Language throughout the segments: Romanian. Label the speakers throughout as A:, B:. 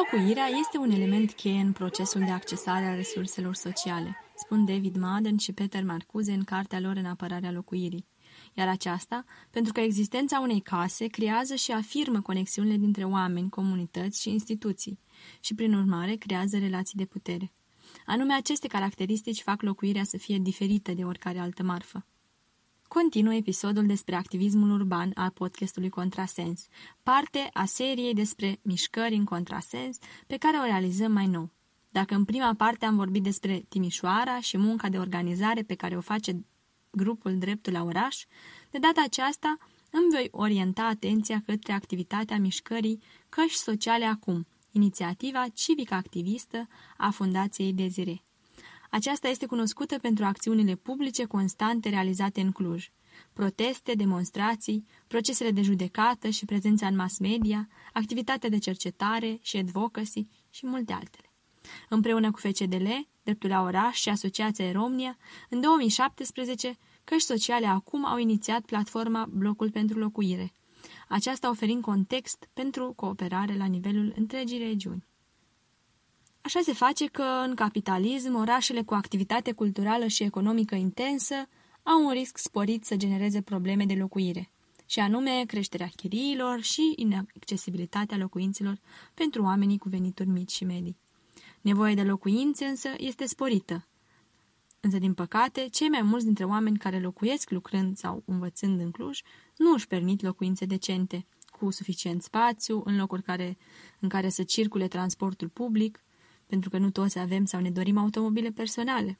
A: Locuirea este un element cheie în procesul de accesare a resurselor sociale, spun David Madden și Peter Marcuse în cartea lor în apărarea locuirii. Iar aceasta, pentru că existența unei case creează și afirmă conexiunile dintre oameni, comunități și instituții și, prin urmare, creează relații de putere. Anume, aceste caracteristici fac locuirea să fie diferită de oricare altă marfă. Continuă episodul despre activismul urban al podcastului Contrasens, parte a seriei despre mișcări în contrasens pe care o realizăm mai nou. Dacă în prima parte am vorbit despre Timișoara și munca de organizare pe care o face grupul Dreptul la Oraș, de data aceasta îmi voi orienta atenția către activitatea mișcării Căși Sociale Acum, inițiativa civic-activistă a Fundației Dezire. Aceasta este cunoscută pentru acțiunile publice constante realizate în Cluj. Proteste, demonstrații, procesele de judecată și prezența în mass media, activitatea de cercetare și advocacy și multe altele. Împreună cu FCDL, Dreptul la Oraș și Asociația Romnia, în 2017, Căști Sociale acum au inițiat platforma Blocul pentru Locuire, aceasta oferind context pentru cooperare la nivelul întregii regiuni. Așa se face că, în capitalism, orașele cu activitate culturală și economică intensă au un risc sporit să genereze probleme de locuire, și anume creșterea chiriilor și inaccesibilitatea locuințelor pentru oamenii cu venituri mici și medii. Nevoia de locuințe însă este sporită. Însă, din păcate, cei mai mulți dintre oameni care locuiesc lucrând sau învățând în Cluj nu își permit locuințe decente, cu suficient spațiu, în locuri care, în care să circule transportul public, pentru că nu toți avem sau ne dorim automobile personale.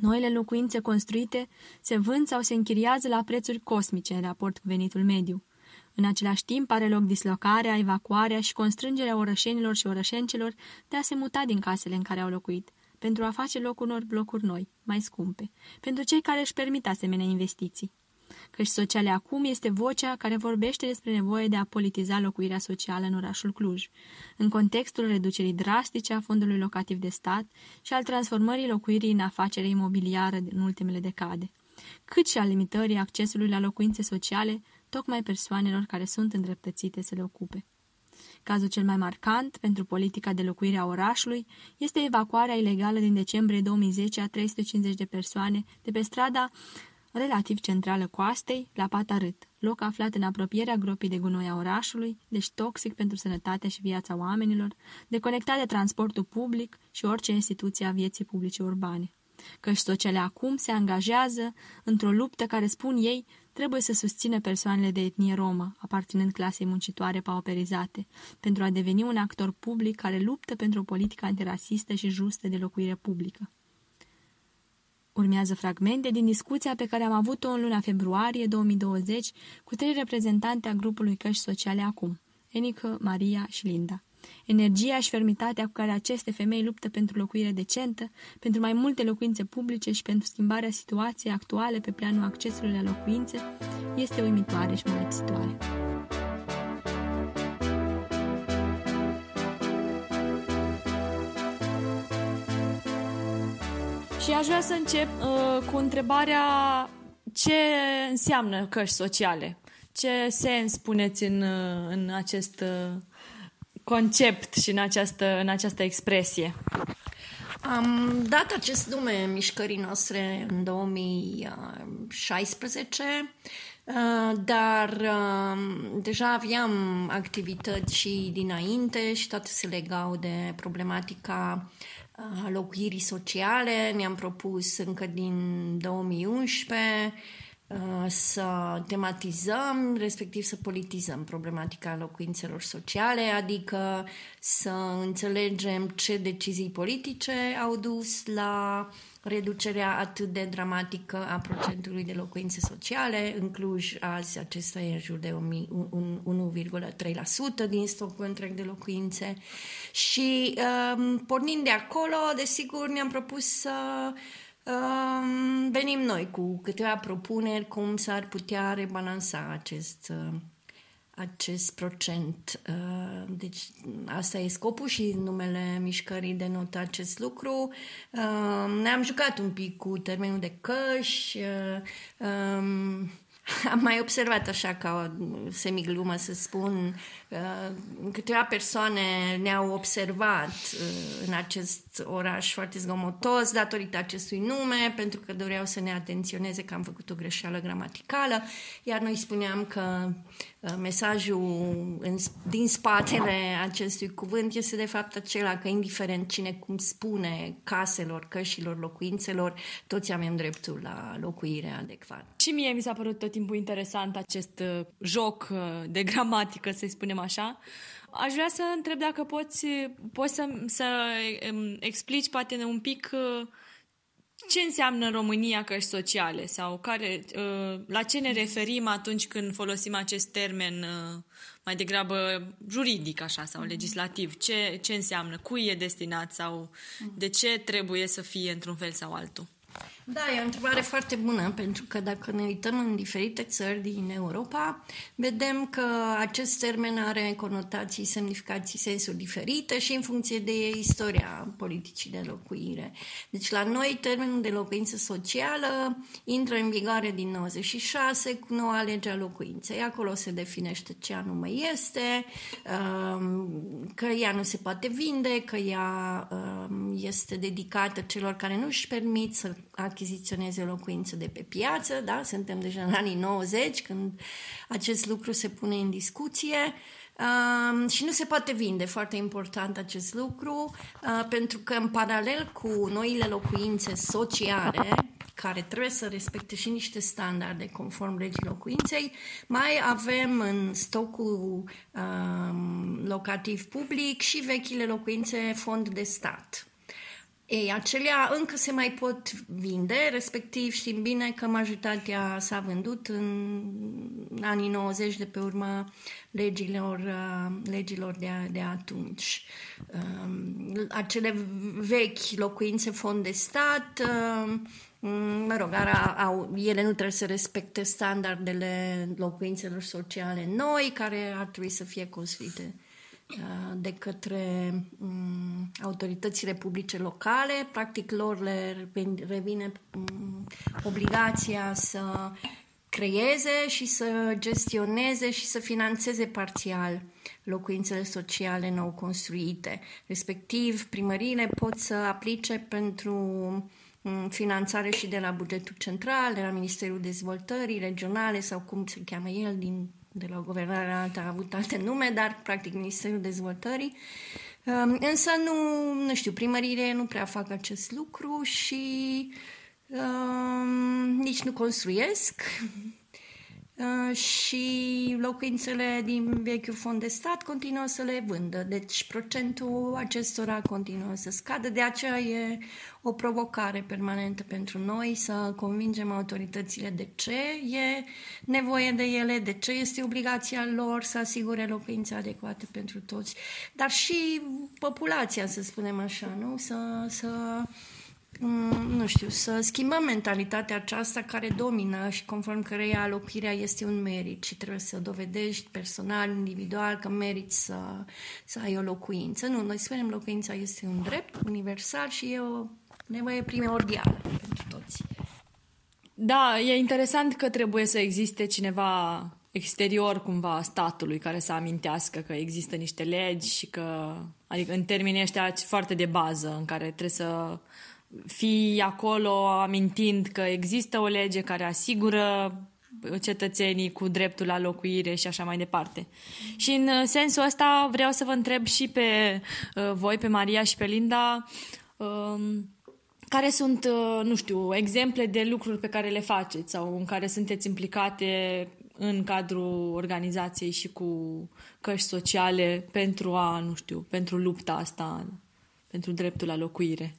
A: Noile locuințe construite se vând sau se închiriază la prețuri cosmice în raport cu venitul mediu. În același timp are loc dislocarea, evacuarea și constrângerea orășenilor și orășencelor de a se muta din casele în care au locuit, pentru a face loc unor blocuri noi, mai scumpe, pentru cei care își permit asemenea investiții căci Sociale Acum este vocea care vorbește despre nevoie de a politiza locuirea socială în orașul Cluj, în contextul reducerii drastice a fondului locativ de stat și al transformării locuirii în afacere imobiliară în ultimele decade, cât și al limitării accesului la locuințe sociale tocmai persoanelor care sunt îndreptățite să le ocupe. Cazul cel mai marcant pentru politica de locuire a orașului este evacuarea ilegală din decembrie 2010 a 350 de persoane de pe strada relativ centrală coastei, la Patarât, loc aflat în apropierea gropii de gunoi a orașului, deci toxic pentru sănătatea și viața oamenilor, deconectat de transportul public și orice instituție a vieții publice urbane. Căci sociale acum se angajează într-o luptă care, spun ei, trebuie să susțină persoanele de etnie romă, aparținând clasei muncitoare pauperizate, pentru a deveni un actor public care luptă pentru o politică antirasistă și justă de locuire publică. Urmează fragmente din discuția pe care am avut-o în luna februarie 2020 cu trei reprezentante a grupului Căști Sociale Acum, Enică, Maria și Linda. Energia și fermitatea cu care aceste femei luptă pentru locuire decentă, pentru mai multe locuințe publice și pentru schimbarea situației actuale pe planul accesului la locuințe este uimitoare și molipsitoare. Și aș vrea să încep uh, cu întrebarea ce înseamnă căști sociale? Ce sens puneți în, uh, în acest uh, concept și în această, în această expresie?
B: Am dat acest nume mișcării noastre în 2016, uh, dar deja aveam activități și dinainte și toate se legau de problematica locuirii sociale. Ne-am propus încă din 2011 să tematizăm, respectiv să politizăm problematica locuințelor sociale, adică să înțelegem ce decizii politice au dus la reducerea atât de dramatică a procentului de locuințe sociale. În Cluj, azi, acesta e în jur de 1,3% din stocul întreg de locuințe. Și um, pornind de acolo, desigur, ne-am propus să um, venim noi cu câteva propuneri cum s-ar putea rebalansa acest uh, acest procent. Uh, deci asta e scopul și numele mișcării denotă acest lucru. Uh, ne-am jucat un pic cu termenul de căși. Uh, um, am mai observat așa ca o semiglumă să spun Uh, câteva persoane ne-au observat uh, în acest oraș foarte zgomotos datorită acestui nume, pentru că doreau să ne atenționeze că am făcut o greșeală gramaticală, iar noi spuneam că uh, mesajul în, din spatele acestui cuvânt este de fapt acela că indiferent cine cum spune caselor, cășilor, locuințelor, toți avem dreptul la locuire adecvată.
C: Și mie mi s-a părut tot timpul interesant acest joc de gramatică, să spunem așa. Aș vrea să întreb dacă poți, poți să, să explici poate un pic uh, ce înseamnă în România căști sociale sau care, uh, la ce ne referim atunci când folosim acest termen uh, mai degrabă juridic așa sau legislativ. Ce, ce înseamnă, cui e destinat sau de ce trebuie să fie într-un fel sau altul?
B: Da, e o întrebare foarte bună, pentru că dacă ne uităm în diferite țări din Europa, vedem că acest termen are conotații, semnificații, sensuri diferite și în funcție de istoria politicii de locuire. Deci la noi termenul de locuință socială intră în vigoare din 96 cu noua lege a locuinței. Acolo se definește ce anume este, um, că ea nu se poate vinde, că ea um, este dedicată celor care nu își permit să achiziționeze locuință de pe piață, da? suntem deja în anii 90 când acest lucru se pune în discuție uh, și nu se poate vinde, foarte important acest lucru, uh, pentru că în paralel cu noile locuințe sociale, care trebuie să respecte și niște standarde conform legii locuinței, mai avem în stocul uh, locativ public și vechile locuințe fond de stat. Ei, acelea încă se mai pot vinde, respectiv știm bine că majoritatea s-a vândut în anii 90 de pe urma legilor, uh, legilor de, de atunci. Um, acele vechi locuințe fond de stat, um, mă rog, au, ele nu trebuie să respecte standardele locuințelor sociale noi, care ar trebui să fie construite de către um, autoritățile publice locale. Practic, lor le revine um, obligația să creeze și să gestioneze și să financeze parțial locuințele sociale nou construite. Respectiv, primăriile pot să aplice pentru um, finanțare și de la bugetul central, de la Ministerul Dezvoltării Regionale sau cum se cheamă el din de la o guvernare alta a avut alte nume, dar practic Ministerul Dezvoltării. Um, însă nu, nu știu, primăriile nu prea fac acest lucru și um, nici nu construiesc Uh, și locuințele din vechiul fond de stat continuă să le vândă. Deci procentul acestora continuă să scadă. De aceea e o provocare permanentă pentru noi să convingem autoritățile de ce e nevoie de ele, de ce este obligația lor să asigure locuințe adecvate pentru toți, dar și populația, să spunem așa, nu? Să, să Mm, nu știu, să schimbăm mentalitatea aceasta care domină și conform căreia locuirea este un merit și trebuie să dovedești personal, individual, că meriți să, să ai o locuință. Nu, noi spunem locuința este un drept universal și e o nevoie primordială pentru toți.
C: Da, e interesant că trebuie să existe cineva exterior cumva statului care să amintească că există niște legi și că, adică în termenii ăștia foarte de bază în care trebuie să fi acolo amintind că există o lege care asigură cetățenii cu dreptul la locuire și așa mai departe. Și în sensul ăsta vreau să vă întreb și pe uh, voi, pe Maria și pe Linda, uh, care sunt, uh, nu știu, exemple de lucruri pe care le faceți sau în care sunteți implicate în cadrul organizației și cu căști sociale pentru a, nu știu, pentru lupta asta, pentru dreptul la locuire.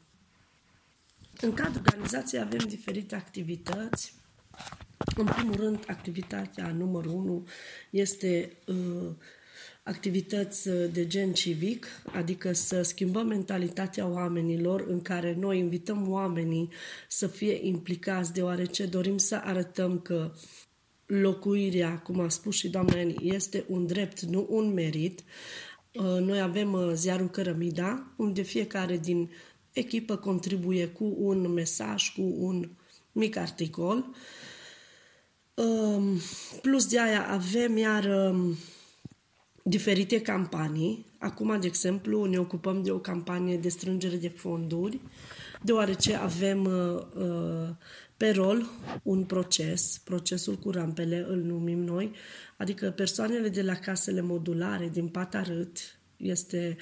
D: În cadrul organizației avem diferite activități. În primul rând, activitatea numărul unu este uh, activități de gen civic, adică să schimbăm mentalitatea oamenilor în care noi invităm oamenii să fie implicați, deoarece dorim să arătăm că locuirea, cum a spus și doamna Eni, este un drept, nu un merit. Uh, noi avem uh, ziarul Cărămida, unde fiecare din echipă contribuie cu un mesaj, cu un mic articol. Um, plus de aia avem iar um, diferite campanii. Acum, de exemplu, ne ocupăm de o campanie de strângere de fonduri, deoarece avem uh, uh, pe rol un proces, procesul cu rampele îl numim noi, adică persoanele de la casele modulare din Patarât este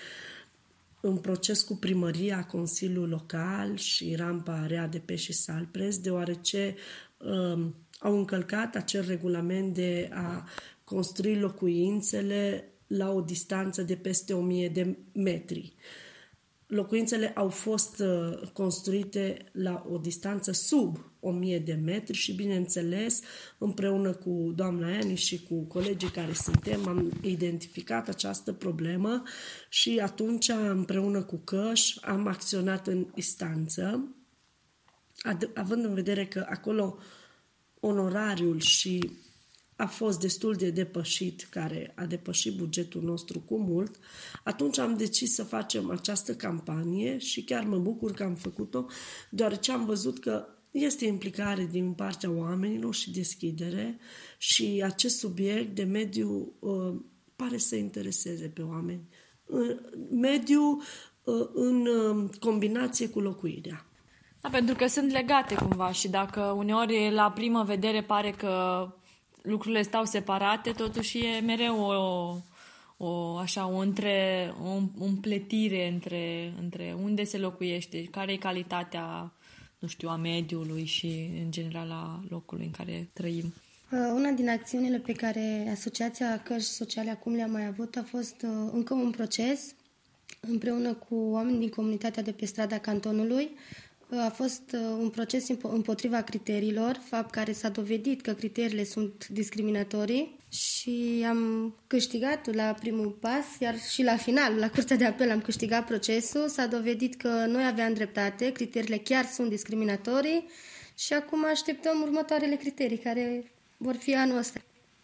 D: în proces cu primăria, Consiliul Local și rampa Rea de Peș și Salpres, deoarece um, au încălcat acel regulament de a construi locuințele la o distanță de peste 1000 de metri. Locuințele au fost uh, construite la o distanță sub 1000 de metri și, bineînțeles, împreună cu doamna Ani și cu colegii care suntem, am identificat această problemă și atunci, împreună cu Căș, am acționat în instanță, având în vedere că acolo onorariul și a fost destul de depășit, care a depășit bugetul nostru cu mult, atunci am decis să facem această campanie și chiar mă bucur că am făcut-o, deoarece am văzut că este implicare din partea oamenilor și deschidere și acest subiect de mediu uh, pare să intereseze pe oameni. Uh, mediu uh, în uh, combinație cu locuirea.
C: Da, pentru că sunt legate cumva și dacă uneori la primă vedere pare că lucrurile stau separate, totuși e mereu o, o așa, o, între, o împletire între, între unde se locuiește, care e calitatea, nu știu, a mediului și, în general, a locului în care trăim.
E: Uh, una din acțiunile pe care Asociația Cărți Sociale acum le-a mai avut a fost uh, încă un proces împreună cu oameni din comunitatea de pe strada cantonului, a fost uh, un proces împotriva criteriilor, fapt care s-a dovedit că criteriile sunt discriminatorii și am câștigat la primul pas, iar și la final, la Curtea de Apel, am câștigat procesul. S-a dovedit că noi aveam dreptate, criteriile chiar sunt discriminatorii și acum așteptăm următoarele criterii care vor fi anul ăsta.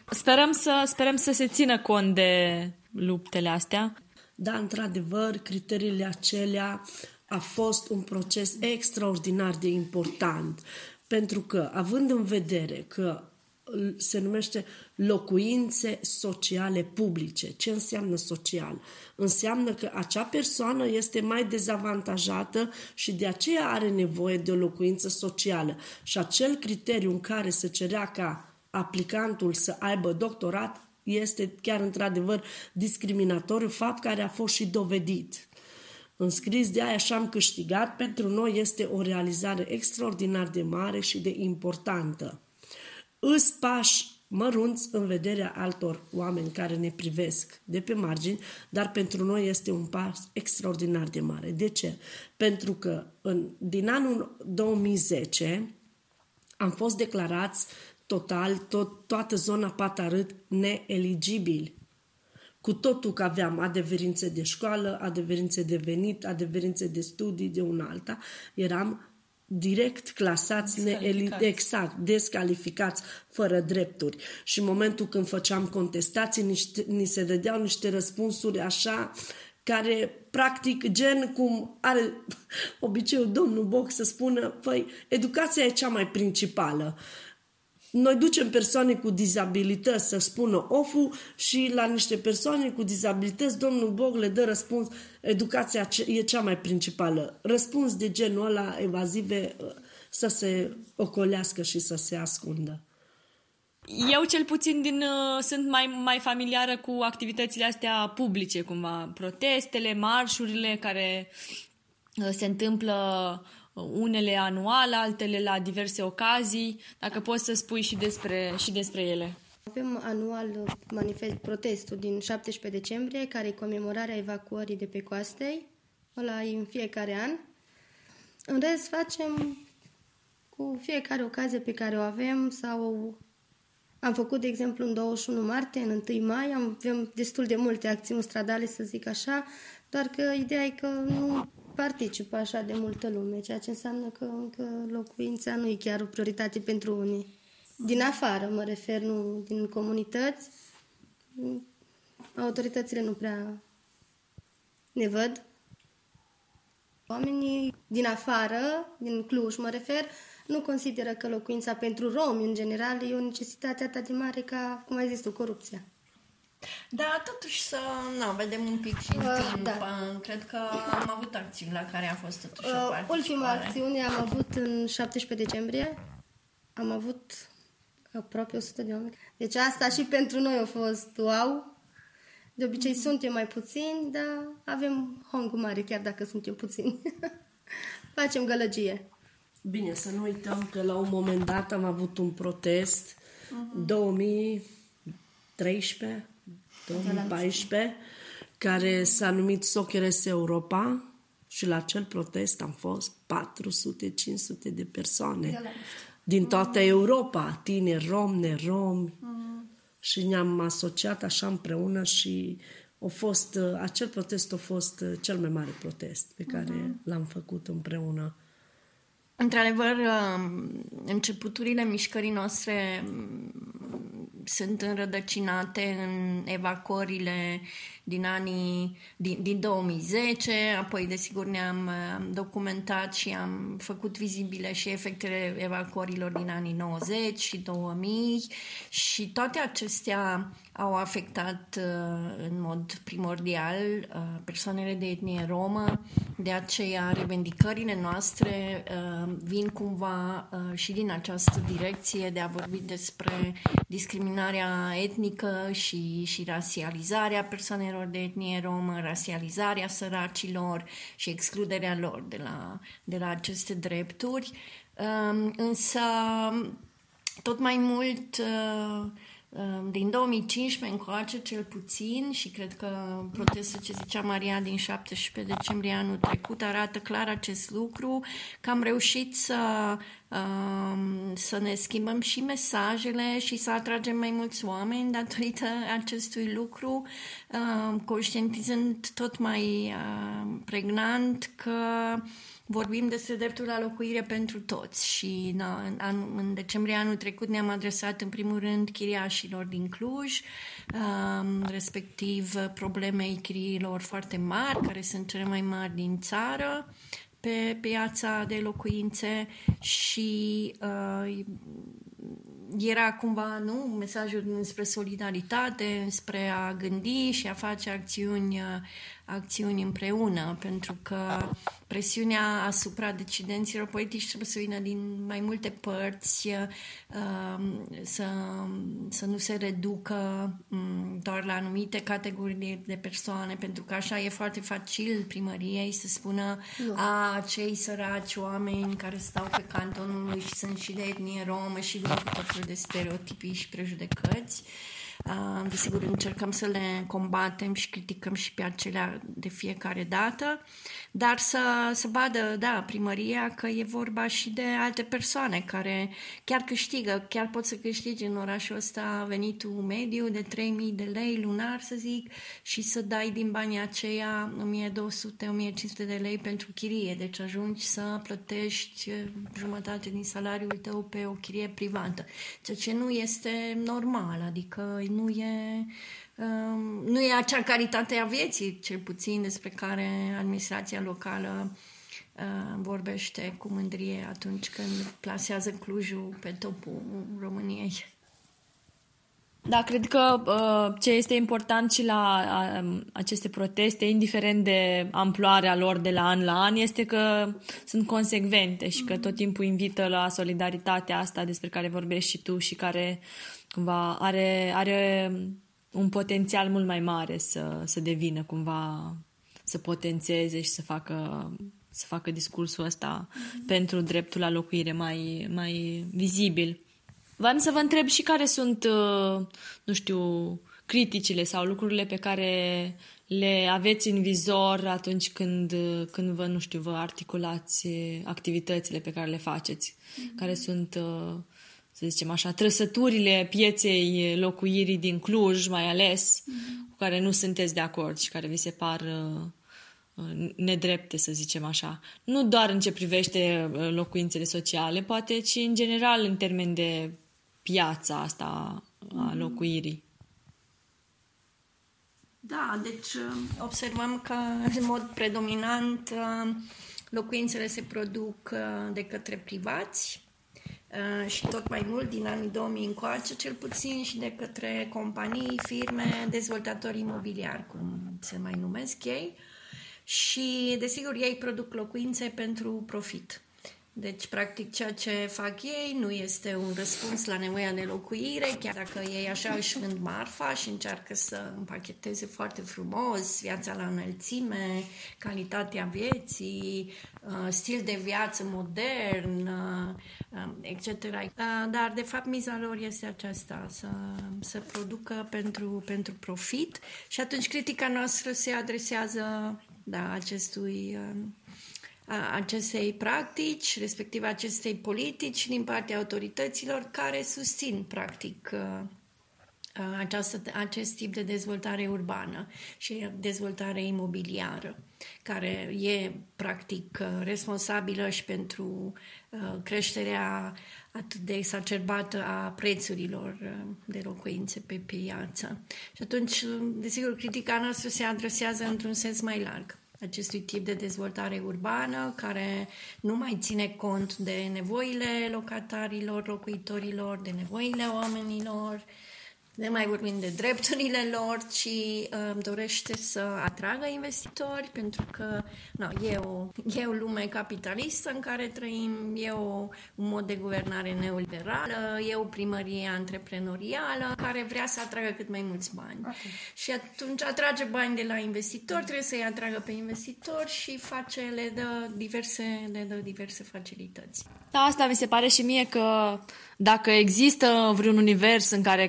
C: Sperăm să, sperăm să se țină cont de luptele astea.
D: Da, într-adevăr, criteriile acelea a fost un proces extraordinar de important, pentru că, având în vedere că se numește locuințe sociale publice. Ce înseamnă social? Înseamnă că acea persoană este mai dezavantajată și de aceea are nevoie de o locuință socială. Și acel criteriu în care se cerea ca aplicantul să aibă doctorat este chiar într-adevăr discriminatoriu, fapt care a fost și dovedit înscris de aia și am câștigat, pentru noi este o realizare extraordinar de mare și de importantă. Îs pași mărunți în vederea altor oameni care ne privesc de pe margini, dar pentru noi este un pas extraordinar de mare. De ce? Pentru că în, din anul 2010 am fost declarați total, tot, toată zona Patarât neeligibili cu totul că aveam adeverințe de școală, adeverințe de venit, adeverințe de studii de un alta, eram direct clasați, descalificați. Ne, exact, descalificați, fără drepturi. Și în momentul când făceam contestații, niște, ni se dădeau niște răspunsuri așa care, practic, gen cum are obiceiul domnul Boc să spună, păi, educația e cea mai principală. Noi ducem persoane cu dizabilități să spună ofu și la niște persoane cu dizabilități domnul Bog le dă răspuns, educația e cea mai principală. Răspuns de genul ăla evazive uh, să se ocolească și să se ascundă.
C: Eu cel puțin din, uh, sunt mai, mai familiară cu activitățile astea publice, cumva protestele, marșurile care uh, se întâmplă unele anual, altele la diverse ocazii. Dacă poți să spui și despre, și despre ele.
E: Avem anual manifest, protestul din 17 decembrie, care e comemorarea evacuării de pe coastei, ăla e în fiecare an. În rest facem cu fiecare ocazie pe care o avem sau am făcut, de exemplu, în 21 martie, în 1 mai, avem destul de multe acțiuni stradale, să zic așa, doar că ideea e că nu participă așa de multă lume, ceea ce înseamnă că încă locuința nu e chiar o prioritate pentru unii. Din afară, mă refer, nu din comunități. Autoritățile nu prea ne văd. Oamenii din afară, din Cluj mă refer, nu consideră că locuința pentru romi, în general, e o necesitate atât de mare ca, cum ai zis tu, corupția.
B: Da, totuși să nu, vedem un pic și în
E: Uh,
B: timp.
E: da.
B: Uh, Cred că am avut acțiuni la care a fost totuși o
E: Uh,
B: participare.
E: ultima acțiune am avut în 17 decembrie. Am avut aproape 100 de oameni. Deci asta și pentru noi a fost wow. De obicei suntem mai puțini, dar avem hongul mare, chiar dacă suntem puțini. Facem gălăgie.
D: Bine, să nu uităm că la un moment dat am avut un protest 2013, 2014, care s-a numit Socheres Europa și la acel protest am fost 400-500 de persoane. Din toată Europa, tineri romi, neromi. Și ne-am asociat așa împreună și a fost, uh, acel protest a fost uh, cel mai mare protest pe care l-am făcut împreună.
B: Într-adevăr, um, începuturile mișcării noastre um, sunt înrădăcinate în evacuările din anii din, din 2010, apoi desigur ne-am um, documentat și am făcut vizibile și efectele evacuărilor din anii 90 și 2000 și toate acestea au afectat uh, în mod primordial uh, persoanele de etnie romă, de aceea revendicările noastre uh, vin cumva uh, și din această direcție de a vorbi despre discriminarea etnică și, și rasializarea persoanelor de etnie romă, rasializarea săracilor și excluderea lor de la, de la aceste drepturi. Um, însă tot mai mult uh, uh, din 2015 încoace cel puțin și cred că protestul ce zicea Maria din 17 decembrie anul trecut arată clar acest lucru, că am reușit să, um, să ne schimbăm și mesajele și să atragem mai mulți oameni datorită acestui lucru, um, conștientizând tot mai um, pregnant că vorbim despre dreptul la locuire pentru toți și na, în, an, în decembrie anul trecut ne-am adresat în primul rând chiriașilor din Cluj, um, respectiv problemei chiriilor foarte mari, care sunt cele mai mari din țară, pe piața de locuințe și uh, era cumva nu, mesajul spre solidaritate, spre a gândi și a face acțiuni, acțiuni împreună, pentru că presiunea asupra decidenților politici trebuie să vină din mai multe părți, să, să nu se reducă doar la anumite categorii de persoane, pentru că așa e foarte facil primăriei să spună a, cei săraci oameni care stau pe cantonul și sunt și de etnie romă și vin cu tot felul de stereotipii și prejudecăți. Uh, desigur, încercăm să le combatem și criticăm și pe acelea de fiecare dată, dar să, să vadă, da, primăria că e vorba și de alte persoane care chiar câștigă, chiar pot să câștige în orașul ăsta venitul mediu de 3000 de lei lunar, să zic, și să dai din banii aceia 1200-1500 de lei pentru chirie, deci ajungi să plătești jumătate din salariul tău pe o chirie privată, ceea ce nu este normal, adică nu e, um, nu e acea calitate a vieții, cel puțin despre care administrația locală uh, vorbește cu mândrie atunci când plasează Clujul pe topul României.
C: Da, cred că uh, ce este important și la uh, aceste proteste, indiferent de amploarea lor de la an la an, este că sunt consecvente și că tot timpul invită la solidaritatea asta despre care vorbești și tu și care cumva are, are un potențial mult mai mare să, să devină cumva, să potențeze și să facă, să facă discursul ăsta mm-hmm. pentru dreptul la locuire mai, mai vizibil. Vreau să vă întreb și care sunt, nu știu, criticile sau lucrurile pe care le aveți în vizor atunci când, când vă, nu știu, vă articulați activitățile pe care le faceți. Mm-hmm. Care sunt, să zicem așa, trăsăturile pieței locuirii din Cluj, mai ales, mm-hmm. cu care nu sunteți de acord și care vi se par nedrepte, să zicem așa. Nu doar în ce privește locuințele sociale, poate, ci în general în termen de piața asta a locuirii.
B: Da, deci observăm că în mod predominant locuințele se produc de către privați uh, și tot mai mult din anii 2000 încoace, cel puțin și de către companii, firme, dezvoltatori imobiliari, cum se mai numesc ei. Și, desigur, ei produc locuințe pentru profit. Deci, practic, ceea ce fac ei nu este un răspuns la nevoia de locuire, chiar dacă ei așa își vând marfa și încearcă să împacheteze foarte frumos viața la înălțime, calitatea vieții, uh, stil de viață modern, uh, um, etc. Uh, dar, de fapt, miza lor este aceasta, să, să producă pentru, pentru profit și atunci critica noastră se adresează da, acestui acestei practici, respectiv acestei politici din partea autorităților care susțin practic această, acest tip de dezvoltare urbană și dezvoltare imobiliară, care e practic responsabilă și pentru creșterea atât de exacerbată a prețurilor de locuințe pe piață. Și atunci, desigur, critica noastră se adresează într-un sens mai larg acestui tip de dezvoltare urbană care nu mai ține cont de nevoile locatarilor, locuitorilor, de nevoile oamenilor, ne mai vorbim de drepturile lor, ci uh, dorește să atragă investitori, pentru că no, e, o, e o lume capitalistă în care trăim, e o, un mod de guvernare neoliberală, e o primărie antreprenorială care vrea să atragă cât mai mulți bani. Okay. Și atunci atrage bani de la investitori, trebuie să-i atragă pe investitori și face, le dă diverse, le dă diverse facilități.
C: Da, asta mi se pare și mie că dacă există vreun univers în care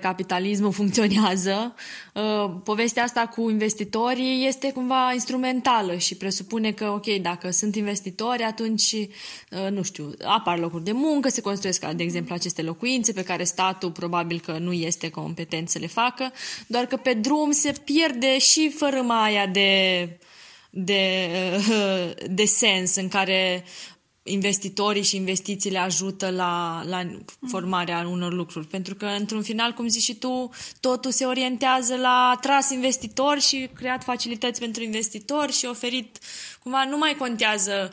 C: capitalismul funcționează, uh, povestea asta cu investitorii este cumva instrumentală și presupune că, ok, dacă sunt investitori, atunci, uh, nu știu, apar locuri de muncă, se construiesc, de exemplu, aceste locuințe pe care statul probabil că nu este competent să le facă, doar că pe drum se pierde și fărâma aia de de, uh, de sens în care investitorii și investițiile ajută la, la formarea unor lucruri. Pentru că, într-un final, cum zici și tu, totul se orientează la atras investitori și creat facilități pentru investitori și oferit, cumva, nu mai contează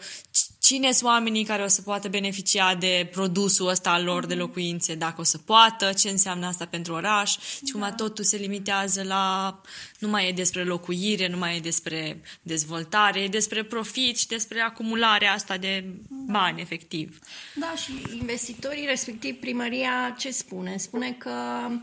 C: cine sunt oamenii care o să poată beneficia de produsul ăsta al lor de locuințe, dacă o să poată, ce înseamnă asta pentru oraș și cumva da. totul se limitează la, nu mai e despre locuire, nu mai e despre dezvoltare, e despre profit și despre acumularea asta de da. bani, efectiv.
B: Da, și investitorii, respectiv primăria, ce spune? Spune că Mm,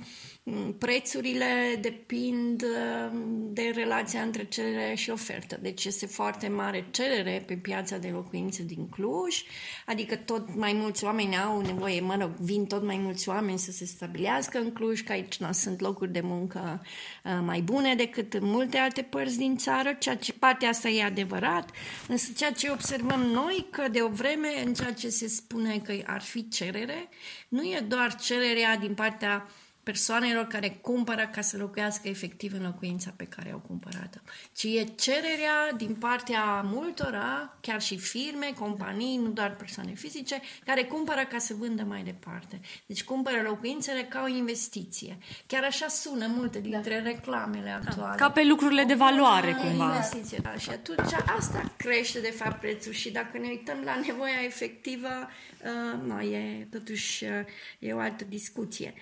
B: prețurile depind mm, de relația între cerere și ofertă. Deci este foarte mare cerere pe piața de locuințe din Cluj, adică tot mai mulți oameni au nevoie, mă rog, vin tot mai mulți oameni să se stabilească în Cluj, că aici nu sunt locuri de muncă uh, mai bune decât în multe alte părți din țară, ceea ce partea asta e adevărat, însă ceea ce observăm noi, că de o vreme în ceea ce se spune că ar fi cerere, nu e doar cererea din partea persoanelor care cumpără ca să locuiască efectiv în locuința pe care au cumpărat-o, ci e cererea din partea multora, chiar și firme, companii, nu doar persoane fizice, care cumpără ca să vândă mai departe. Deci cumpără locuințele ca o investiție. Chiar așa sună multe dintre da. reclamele da. actuale.
C: Ca pe lucrurile de valoare, cumva.
B: Investiție, da. Și atunci asta crește, de fapt, prețul și dacă ne uităm la nevoia efectivă, uh, nu, e totuși uh, e o altă discuție.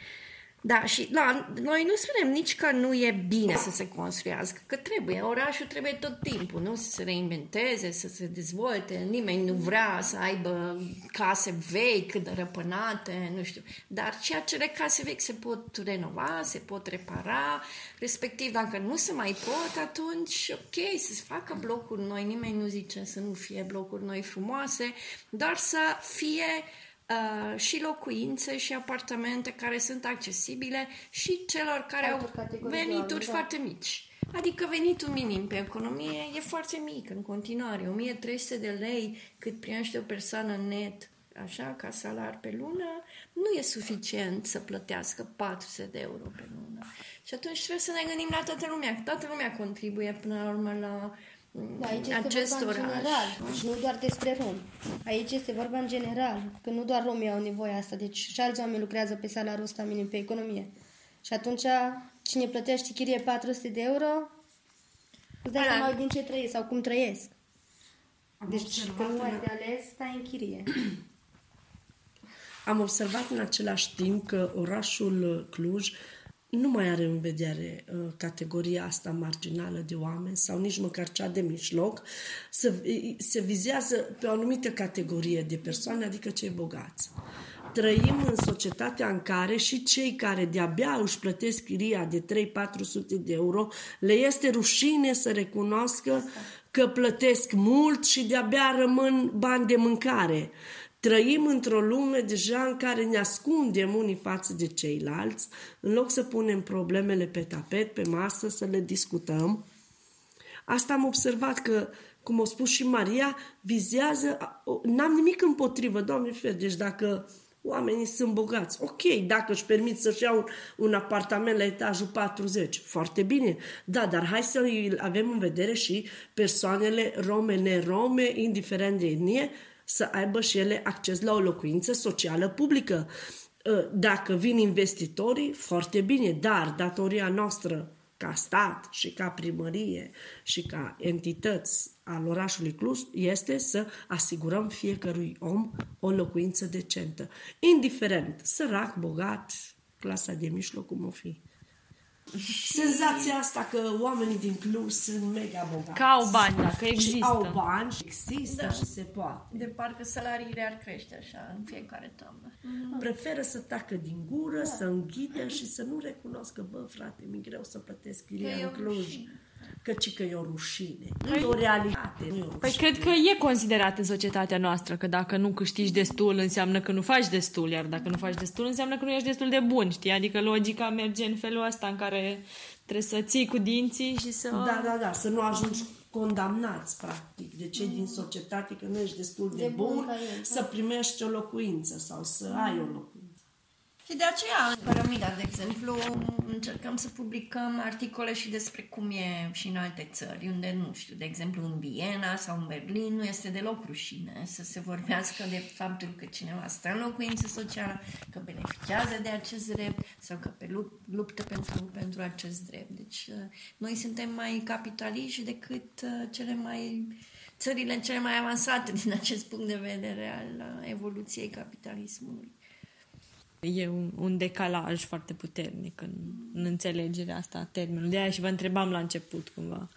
B: Da, și da, noi nu spunem nici că nu e bine să se construiască, că trebuie, orașul trebuie tot timpul, nu? Să se reinventeze, să se dezvolte, nimeni nu vrea să aibă case vechi, răpânate, nu știu. Dar și acele case vechi se pot renova, se pot repara, respectiv dacă nu se mai pot, atunci ok, să se facă blocuri noi, nimeni nu zice să nu fie blocuri noi frumoase, dar să fie uh, și locuințe și apartamente care sunt accesibile și celor care au venituri da. foarte mici. Adică venitul minim pe economie e foarte mic în continuare. 1300 de lei cât primește o persoană net, așa, ca salar pe lună, nu e suficient să plătească 400 de euro pe lună. Și atunci trebuie să ne gândim la toată lumea. Toată lumea contribuie până la urmă la
E: da, aici este acest vorba oraș. în general, deci nu doar despre romi. Aici este vorba în general, că nu doar romii au nevoie asta, deci și alți oameni lucrează pe salariul ăsta minim pe economie. Și atunci, cine plătește chirie 400 de euro, îți dai seama din ce trăiesc sau cum trăiesc. Am deci, când nu ai de ales, stai în chirie.
D: am observat în același timp că orașul Cluj nu mai are în vedere uh, categoria asta marginală de oameni sau nici măcar cea de mijloc, se, se vizează pe o anumită categorie de persoane, adică cei bogați. Trăim în societatea în care și cei care de-abia își plătesc chiria de 3-400 de euro, le este rușine să recunoască că plătesc mult și de-abia rămân bani de mâncare. Trăim într-o lume deja în care ne ascundem unii față de ceilalți, în loc să punem problemele pe tapet, pe masă, să le discutăm. Asta am observat că, cum a spus și Maria, vizează, n-am nimic împotrivă, Doamne fer, deci dacă oamenii sunt bogați, ok, dacă își permit să-și iau un, un apartament la etajul 40, foarte bine, da, dar hai să avem în vedere și persoanele rome, nerome, indiferent de etnie, să aibă și ele acces la o locuință socială publică. Ă, dacă vin investitorii, foarte bine, dar datoria noastră ca stat și ca primărie și ca entități al orașului Cluj este să asigurăm fiecărui om o locuință decentă, indiferent, sărac, bogat, clasa de mijloc, cum o fi. Senzația asta că oamenii din Cluj sunt mega bogați.
C: Că au bani, dacă există. Și
D: au bani și există
B: Da.
D: și se poate.
B: De parcă salariile ar crește așa în fiecare toamnă.
D: Preferă să tacă din gură, să înghită și să nu recunoscă, bă, frate, mi greu să plătesc
B: Că
D: chiria
B: e
D: în
B: o
D: Cluj.
B: rușine.
D: Căci că e o rușine. Nu e o realitate. Nu e o rușine.
C: Păi cred că e considerat în societatea noastră că dacă nu câștigi destul înseamnă că nu faci destul, iar dacă nu faci destul înseamnă că nu ești destul de bun, știi? Adică logica merge în felul ăsta în care trebuie să ții cu dinții și să...
D: Da, da, da, să nu ajungi condamnați, practic, de cei din societate că nu ești destul de,
E: De bun
D: bun
E: ca el,
D: să primești o locuință sau să ai o locuință.
B: Și de aceea, în Piramida, de exemplu, încercăm să publicăm articole și despre cum e și în alte țări, unde, nu știu, de exemplu, în Viena sau în Berlin, nu este deloc rușine să se vorbească de faptul că cineva stă în locuință socială, că beneficiază de acest drept sau că pe lup- luptă pentru, pentru acest drept. Deci, uh, noi suntem mai capitaliști decât uh, cele mai țările cele mai avansate din acest punct de vedere al uh, evoluției capitalismului.
C: E un, un decalaj foarte puternic în, în înțelegerea asta a termenului. De aia și vă întrebam la început cumva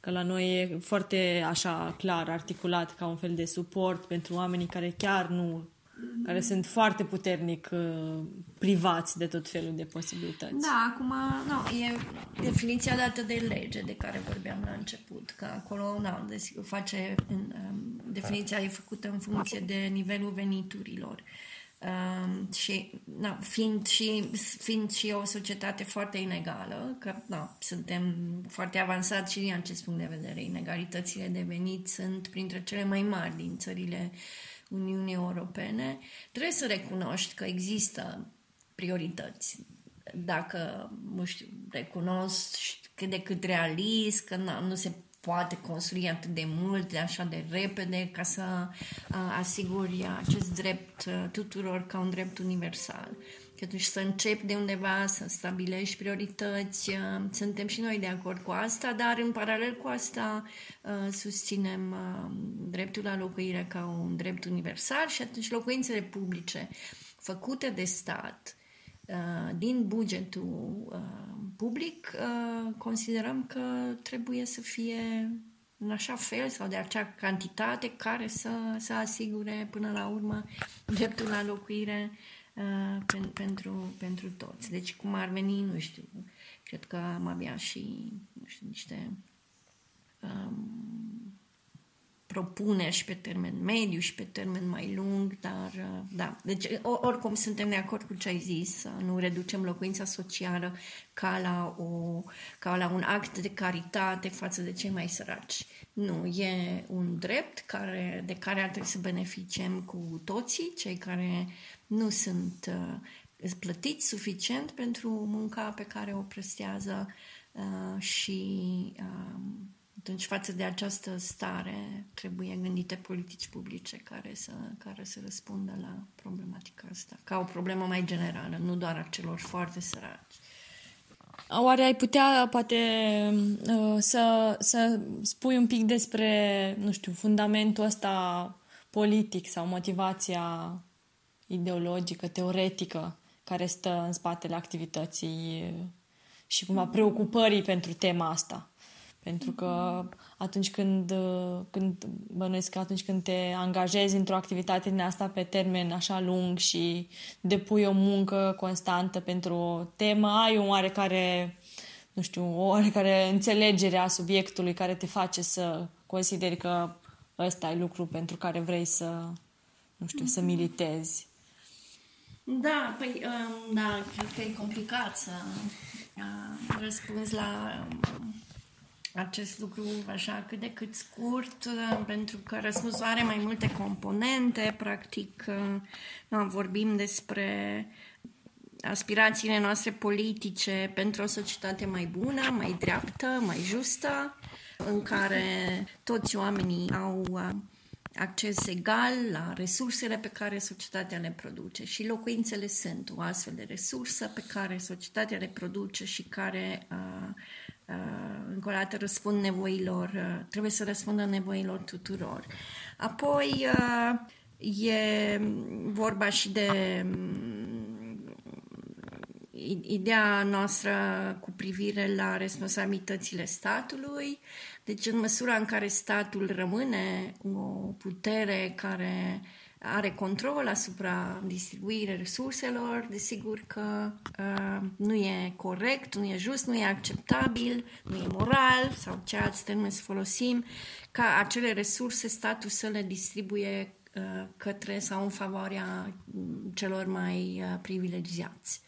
C: că la noi e foarte așa clar articulat ca un fel de suport pentru oamenii care chiar nu care sunt foarte puternic uh, privați de tot felul de posibilități.
B: Da, acum, nu, e definiția dată de lege de care vorbeam la început, că acolo, na, desigur, face, în, um, definiția e făcută în funcție de nivelul veniturilor. Um, și, na, fiind, și, fiind și o societate foarte inegală, că na, suntem foarte avansați și din acest punct de vedere, inegalitățile de venit sunt printre cele mai mari din țările Uniunii Europene, trebuie să recunoști că există priorități. Dacă, nu știu, recunosc cât de cât realist, că na, nu se poate construi atât de mult, de așa de repede, ca să uh, asiguri acest drept uh, tuturor ca un drept universal. Și atunci să începi de undeva, să stabilești priorități, uh, suntem și noi de acord cu asta, dar în paralel cu asta uh, susținem uh, dreptul la locuire ca un drept universal și atunci locuințele publice făcute de stat uh, din bugetul uh, public, uh, considerăm că trebuie să fie în așa fel sau de acea cantitate care să, să asigure până la urmă dreptul la locuire uh, pen, pentru, pentru toți. Deci cum ar veni, nu știu, cred că am avea și nu știu, niște um, propuneri și pe termen mediu și pe termen mai lung, dar uh, da, deci o- oricum suntem de acord cu ce ai zis, să nu reducem locuința socială ca la, o, ca la un act de caritate față de cei mai săraci. Nu, e un drept care, de care ar trebui să beneficiem cu toții, cei care nu sunt uh, plătiți suficient pentru munca pe care o prestează uh, și uh, atunci, față de această stare, trebuie gândite politici publice care să, care să răspundă la problematica asta, ca o problemă mai generală, nu doar a celor foarte săraci.
C: Oare ai putea, poate, uh, să, să spui un pic despre, nu știu, fundamentul ăsta politic sau motivația ideologică, teoretică, care stă în spatele activității și cumva preocupării pentru tema asta. Pentru că atunci când, când bănuiesc că atunci când te angajezi într-o activitate din asta pe termen așa lung și depui o muncă constantă pentru o temă, ai un oarecare, nu știu, o oarecare înțelegere a subiectului care te face să consideri că ăsta e lucru pentru care vrei să, nu știu, să militezi.
B: Da, păi, um, da, cred că e complicat să uh, răspunzi la um, acest lucru așa cât de cât scurt, uh, pentru că răspunsul are mai multe componente. Practic, uh, vorbim despre aspirațiile noastre politice pentru o societate mai bună, mai dreaptă, mai justă, în care toți oamenii au uh, acces egal la resursele pe care societatea le produce și locuințele sunt o astfel de resursă pe care societatea le produce și care uh, uh, încă o dată răspund nevoilor, uh, trebuie să răspundă nevoilor tuturor. Apoi uh, e vorba și de um, ideea noastră cu privire la responsabilitățile statului, deci, în măsura în care statul rămâne o putere care are control asupra distribuirii resurselor, desigur că uh, nu e corect, nu e just, nu e acceptabil, nu e moral sau ce alți termeni să folosim, ca acele resurse statul să le distribuie uh, către sau în favoarea celor mai uh, privilegiați.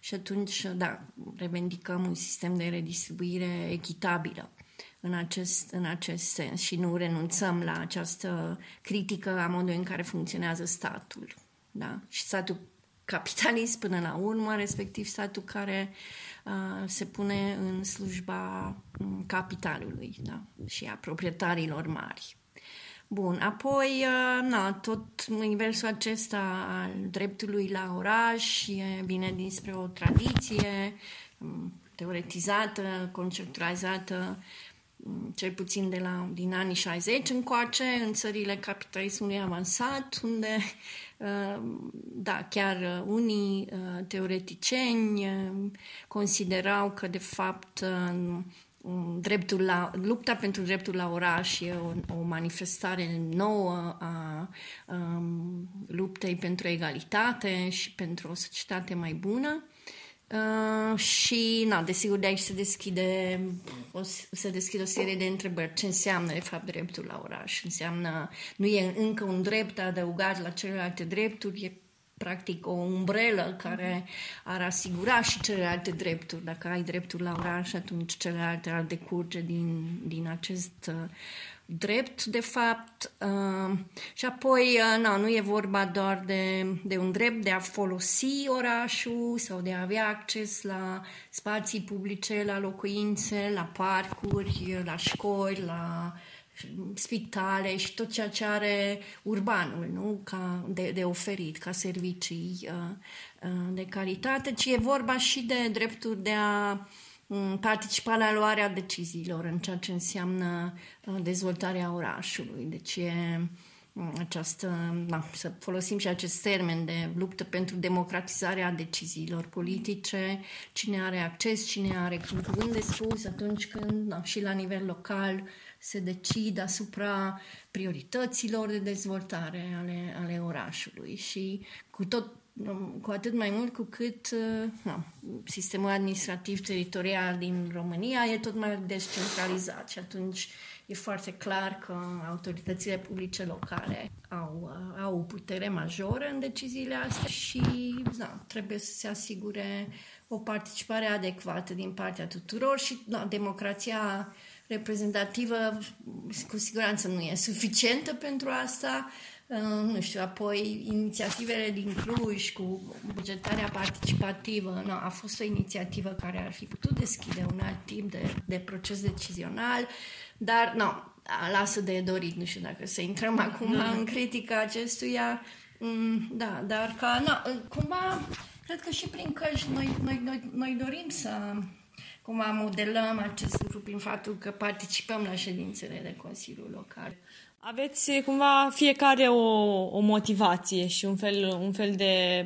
B: Și atunci, da, revendicăm un sistem de redistribuire echitabilă în acest, în acest sens și nu renunțăm la această critică a modului în care funcționează statul. Da? Și statul capitalist până la urmă, respectiv statul care uh, se pune în slujba um, capitalului da? și a proprietarilor mari. Bun, apoi, uh, na, tot universul acesta al dreptului la oraș vine dinspre o tradiție um, teoretizată, conceptualizată cel puțin de la, din anii 60 încoace, în țările capitalismului avansat, unde, uh, da, chiar unii uh, teoreticieni uh, considerau că, de fapt, dreptul la, lupta pentru dreptul la oraș e o, o manifestare nouă a, a um, luptei pentru egalitate și pentru o societate mai bună. Uh, și, na, desigur, de aici se deschide, o, se deschide o serie de întrebări. Ce înseamnă, de fapt, dreptul la oraș? Înseamnă, nu e încă un drept adăugat la celelalte drepturi, e practic o umbrelă care ar asigura și celelalte drepturi. Dacă ai dreptul la oraș, atunci celelalte ar decurge din, din acest uh, drept, de fapt, uh, și apoi uh, na, nu e vorba doar de, de un drept de a folosi orașul sau de a avea acces la spații publice, la locuințe, la parcuri, la școli, la spitale și tot ceea ce are urbanul nu? Ca de, de oferit ca servicii uh, uh, de calitate, ci e vorba și de drepturi de a Mm, participa la luarea deciziilor în ceea ce înseamnă uh, dezvoltarea orașului. Deci e mm, această, na, să folosim și acest termen de luptă pentru democratizarea deciziilor politice, cine are acces, cine are cuvânt de spus atunci când na, și la nivel local se decid asupra priorităților de dezvoltare ale, ale orașului și cu tot cu atât mai mult cu cât uh, na, sistemul administrativ teritorial din România e tot mai descentralizat și atunci e foarte clar că autoritățile publice locale au, uh, au o putere majoră în deciziile astea și na, trebuie să se asigure o participare adecvată din partea tuturor și na, democrația reprezentativă cu siguranță nu e suficientă pentru asta, nu știu, apoi inițiativele din Cluj cu bugetarea participativă, nu, a fost o inițiativă care ar fi putut deschide un alt tip de, de proces decizional, dar nu, lasă de dorit, nu știu dacă să intrăm acum da. în critica acestuia, mm, da, dar ca, nu, cumva, cred că și prin căști noi, noi, noi, noi dorim să cumva modelăm acest lucru prin faptul că participăm la ședințele de Consiliul Local
C: Aveți cumva fiecare o, o motivație și un fel, un fel de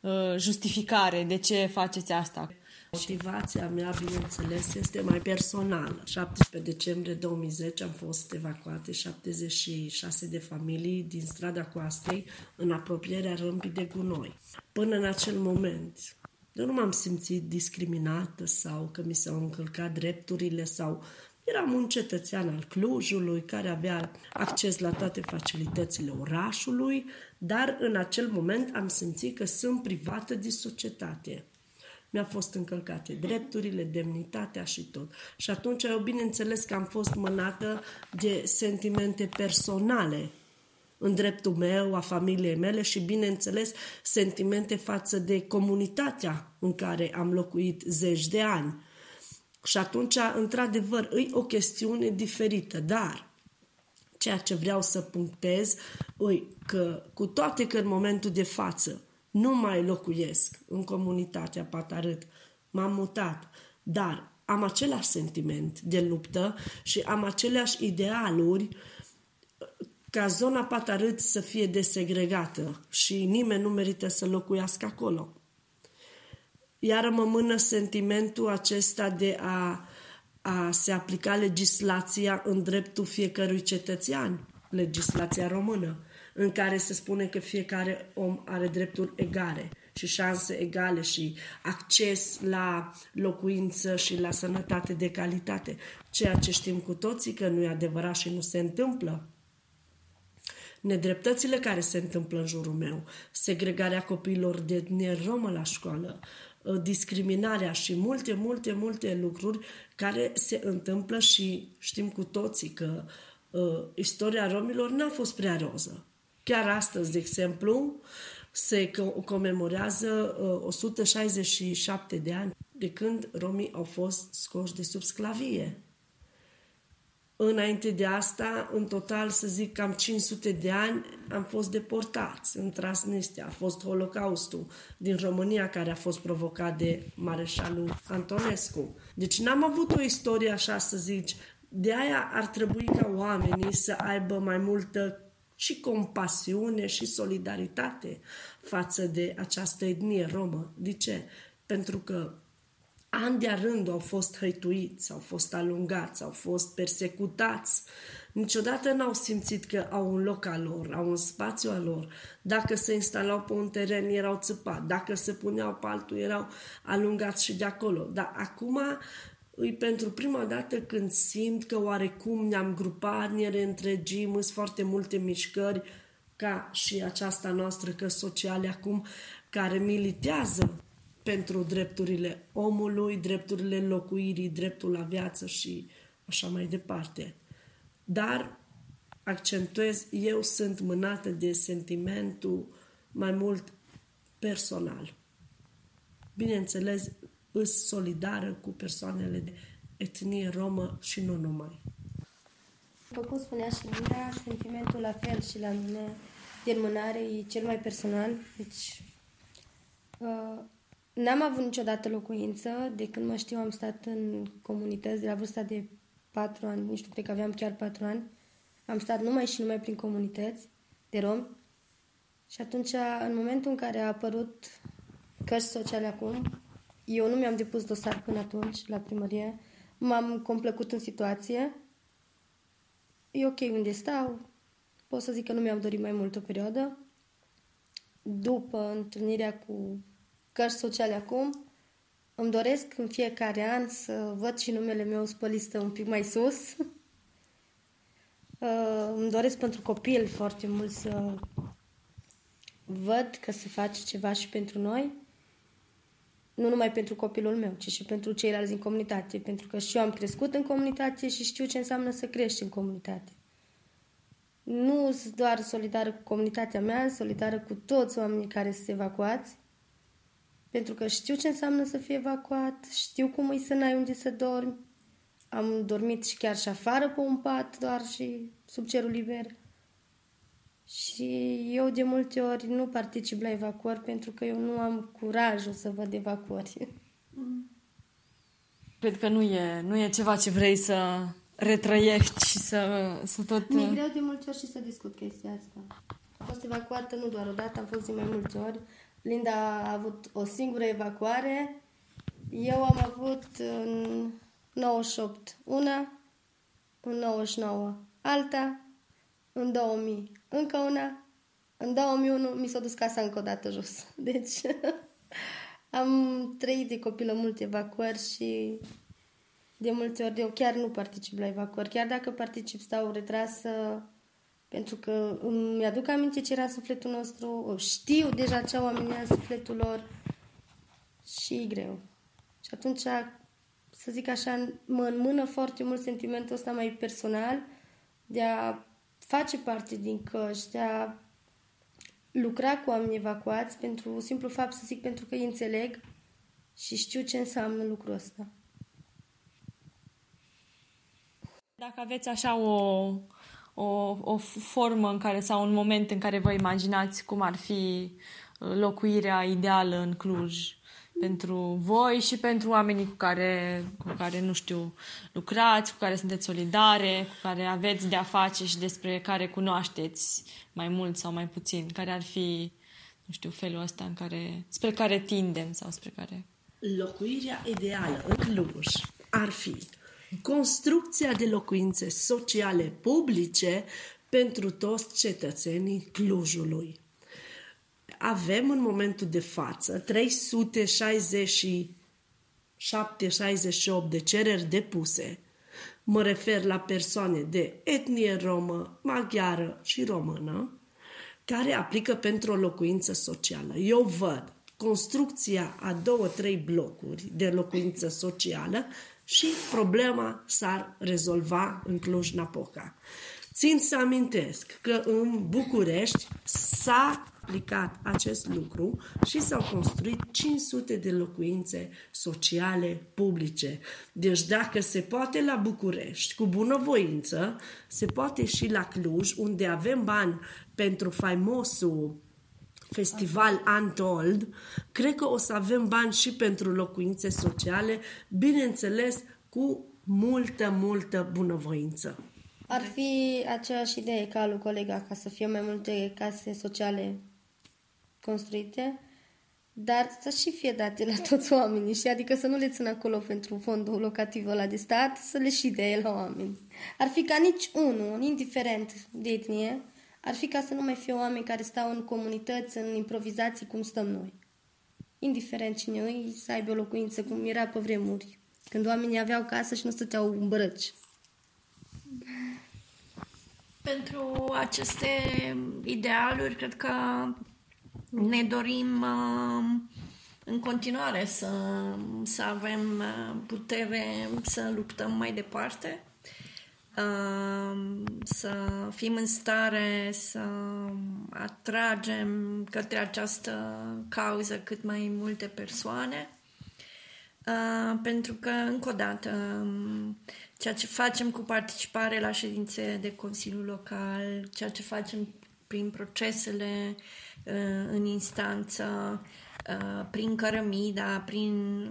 C: uh, justificare de ce faceți asta.
D: Motivația mea, bineînțeles, este mai personală. 17 decembrie 2010 am fost evacuate 76 de familii din strada Coastei în apropierea râmpii de gunoi. Până în acel moment, eu nu m-am simțit discriminată sau că mi s-au încălcat drepturile sau Eram un cetățean al Clujului care avea acces la toate facilitățile orașului, dar în acel moment am simțit că sunt privată de societate. Mi-a fost încălcate drepturile, demnitatea și tot. Și atunci eu bineînțeles că am fost mânată de sentimente personale în dreptul meu, a familiei mele și, bineînțeles, sentimente față de comunitatea în care am locuit zeci de ani. Și atunci, într-adevăr, e o chestiune diferită, dar ceea ce vreau să punctez e că, cu toate că în momentul de față nu mai locuiesc în comunitatea Patarât, m-am mutat, dar am același sentiment de luptă și am aceleași idealuri ca zona Patarât să fie desegregată și nimeni nu merită să locuiască acolo. Iar mă mână sentimentul acesta de a, a se aplica legislația în dreptul fiecărui cetățean, legislația română, în care se spune că fiecare om are drepturi egale și șanse egale și acces la locuință și la sănătate de calitate. Ceea ce știm cu toții că nu e adevărat și nu se întâmplă nedreptățile care se întâmplă în jurul meu, segregarea copiilor de etnie romă la școală, ă, discriminarea și multe, multe, multe lucruri care se întâmplă și știm cu toții că uh, istoria romilor n-a fost prea roză. Chiar astăzi, de exemplu, se comemorează uh, 167 de ani de când romii au fost scoși de sub sclavie. Înainte de asta, în total, să zic, cam 500 de ani am fost deportați în Transnistria. A fost Holocaustul din România care a fost provocat de Mareșalul Antonescu. Deci n-am avut o istorie așa să zici. De aia ar trebui ca oamenii să aibă mai multă și compasiune și solidaritate față de această etnie romă. De ce? Pentru că ani de rând au fost hăituiți, au fost alungați, au fost persecutați. Niciodată n-au simțit că au un loc al lor, au un spațiu al lor. Dacă se instalau pe un teren, erau țăpați. Dacă se puneau pe altul, erau alungați și de acolo. Dar acum îi pentru prima dată când simt că oarecum ne-am grupat, ne reîntregim, sunt foarte multe mișcări, ca și aceasta noastră, că sociale acum, care militează pentru drepturile omului, drepturile locuirii, dreptul la viață și așa mai departe. Dar, accentuez, eu sunt mânată de sentimentul mai mult personal. Bineînțeles, îs solidară cu persoanele de etnie romă și nu numai.
E: După cum spunea și Linda, sentimentul la fel și la mine de mânare e cel mai personal. Deci, uh, N-am avut niciodată locuință. De când mă știu am stat în comunități de la vârsta de patru ani, nu știu, cred că aveam chiar patru ani. Am stat numai și numai prin comunități de romi. Și atunci, în momentul în care a apărut cărți sociale acum, eu nu mi-am depus dosar până atunci la primărie. M-am complăcut în situație. E ok unde stau. Pot să zic că nu mi-am dorit mai mult o perioadă. După întâlnirea cu cărți sociale acum, îmi doresc în fiecare an să văd și numele meu spălistă un pic mai sus. Uh, îmi doresc pentru copil foarte mult să văd că se face ceva și pentru noi. Nu numai pentru copilul meu, ci și pentru ceilalți din comunitate. Pentru că și eu am crescut în comunitate și știu ce înseamnă să crești în comunitate. Nu sunt doar solidară cu comunitatea mea, solidară cu toți oamenii care sunt evacuați, pentru că știu ce înseamnă să fii evacuat, știu cum e să n-ai unde să dormi. Am dormit și chiar și afară pe un pat, doar și sub cerul liber. Și eu de multe ori nu particip la evacuări pentru că eu nu am curajul să văd evacuări.
C: Cred că nu e, nu e ceva ce vrei să retrăiești și să, să tot...
E: Mi-e greu de multe ori și să discut chestia asta. Am fost evacuată nu doar o dată, am fost de mai multe ori. Linda a avut o singură evacuare. Eu am avut în 98 una, în 99 alta, în 2000 încă una, în 2001 mi s-a dus casa încă o dată jos. Deci am trăit de copilă multe evacuări și de multe ori eu chiar nu particip la evacuări. Chiar dacă particip, stau retrasă pentru că îmi aduc aminte ce era sufletul nostru, știu deja ce oamenii în sufletul lor și e greu. Și atunci, să zic așa, mă înmână foarte mult sentimentul ăsta mai personal de a face parte din căști, de a lucra cu oameni evacuați pentru simplu fapt să zic pentru că îi înțeleg și știu ce înseamnă lucrul ăsta.
C: Dacă aveți așa o, o, o formă în care sau un moment în care vă imaginați cum ar fi uh, locuirea ideală în Cluj pentru voi și pentru oamenii cu care, cu care, nu știu, lucrați, cu care sunteți solidare, cu care aveți de-a face și despre care cunoașteți mai mult sau mai puțin, care ar fi, nu știu, felul ăsta în care, spre care tindem sau spre care...
D: Locuirea ideală în Cluj ar fi construcția de locuințe sociale publice pentru toți cetățenii Clujului. Avem în momentul de față 367-68 de cereri depuse. Mă refer la persoane de etnie romă, maghiară și română, care aplică pentru o locuință socială. Eu văd construcția a două, trei blocuri de locuință socială și problema s-ar rezolva în Cluj-Napoca. Țin să amintesc că în București s-a aplicat acest lucru și s-au construit 500 de locuințe sociale publice. Deci dacă se poate la București, cu bunăvoință, se poate și la Cluj, unde avem bani pentru faimosul festival Untold, cred că o să avem bani și pentru locuințe sociale, bineînțeles cu multă, multă bunăvoință.
E: Ar fi aceeași idee ca lui colega, ca să fie mai multe case sociale construite, dar să și fie date la toți oamenii și adică să nu le țină acolo pentru fondul locativ ăla de stat, să le și dea la oameni. Ar fi ca nici unul, indiferent de etnie, ar fi ca să nu mai fie oameni care stau în comunități, în improvizații cum stăm noi. Indiferent cine îi, să aibă o locuință cum era pe vremuri, când oamenii aveau casă și nu stăteau în brăci.
B: Pentru aceste idealuri, cred că ne dorim uh, în continuare să, să avem uh, putere să luptăm mai departe să fim în stare să atragem către această cauză cât mai multe persoane. Pentru că, încă o dată, ceea ce facem cu participare la ședințe de Consiliu Local, ceea ce facem prin procesele în instanță, prin cărămida, prin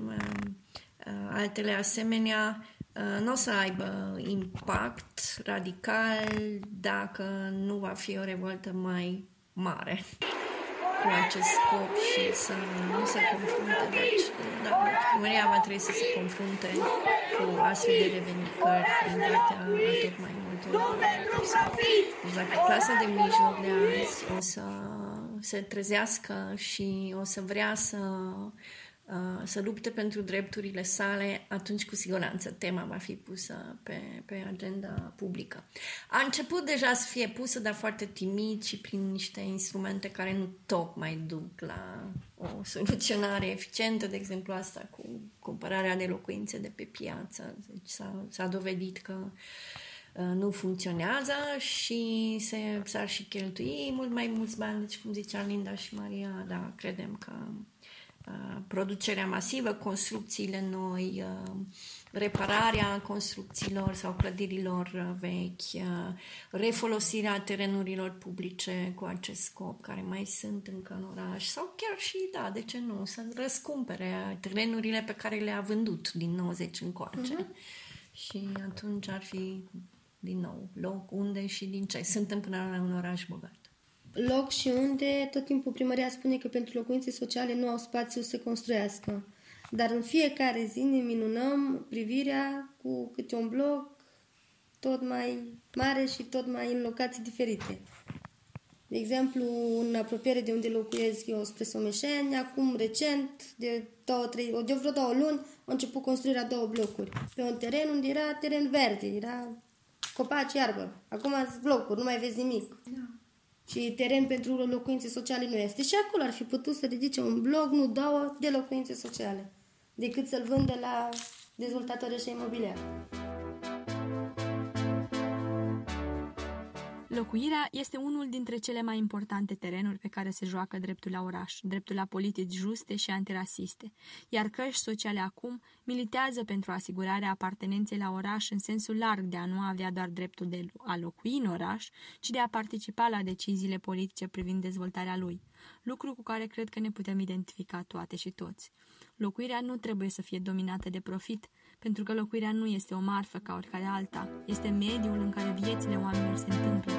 B: altele asemenea, Uh, nu o să aibă impact radical dacă nu va fi o revoltă mai mare cu acest scop și să nu se confrunte. Deci, da, primăria va trebui să se confrunte cu astfel de revendicări din partea a tot mai multe persoane. Deci dacă clasa de mijloc de azi o să se trezească și o să vrea să Uh, să lupte pentru drepturile sale, atunci cu siguranță tema va fi pusă pe, pe agenda publică. A început deja să fie pusă, dar foarte timid și prin niște instrumente care nu tocmai duc la o soluționare eficientă, de exemplu asta cu cumpărarea de locuințe de pe piață. Deci s-a, s-a dovedit că uh, nu funcționează și se, s-ar și cheltui mult mai mulți bani, deci cum zicea Linda și Maria, da, credem că Uh, producerea masivă, construcțiile noi, uh, repararea construcțiilor sau clădirilor uh, vechi, refolosirea terenurilor publice cu acest scop, care mai sunt încă în oraș, sau chiar și, da, de ce nu, să răscumpere terenurile pe care le-a vândut din 90 încoace. Uh-huh. Și atunci ar fi, din nou, loc, unde și din ce. Suntem până la un oraș bogat.
E: Loc și unde tot timpul primăria spune că pentru locuințe sociale nu au spațiu să construiască. Dar în fiecare zi ne minunăm privirea cu câte un bloc tot mai mare și tot mai în locații diferite. De exemplu, în apropiere de unde locuiesc eu, spre Someșeni, acum recent, de, două, trei, de vreo două luni, au început construirea două blocuri. Pe un teren unde era teren verde, era copaci, iarbă. Acum sunt blocuri, nu mai vezi nimic. Da. Și teren pentru locuințe sociale nu este. Și acolo ar fi putut să ridice un bloc, nu două, de locuințe sociale, decât să-l vândă la dezvoltatori și imobiliari.
A: Locuirea este unul dintre cele mai importante terenuri pe care se joacă dreptul la oraș, dreptul la politici juste și antirasiste, iar căști sociale acum militează pentru asigurarea apartenenței la oraș în sensul larg de a nu avea doar dreptul de a locui în oraș, ci de a participa la deciziile politice privind dezvoltarea lui, lucru cu care cred că ne putem identifica toate și toți. Locuirea nu trebuie să fie dominată de profit, pentru că locuirea nu este o marfă ca oricare alta, este mediul în care viețile oamenilor se întâmplă.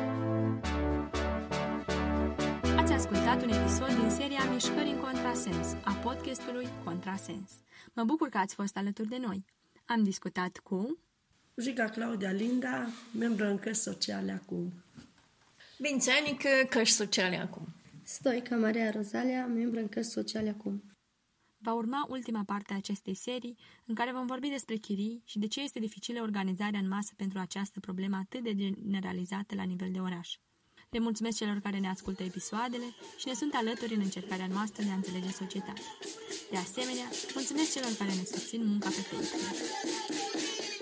A: Ați ascultat un episod din seria Mișcări în Contrasens, a podcastului Contrasens. Mă bucur că ați fost alături de noi. Am discutat cu...
D: Jiga Claudia Linda, membru în căști sociale acum.
B: Vințenică, căști sociale acum.
E: Stoica Maria Rozalia, membru în căști sociale acum.
A: Va urma ultima parte a acestei serii, în care vom vorbi despre chirii și de ce este dificilă organizarea în masă pentru această problemă atât de generalizată la nivel de oraș. Le mulțumesc celor care ne ascultă episoadele și ne sunt alături în încercarea noastră de a înțelege societatea. De asemenea, mulțumesc celor care ne susțin munca pe Facebook.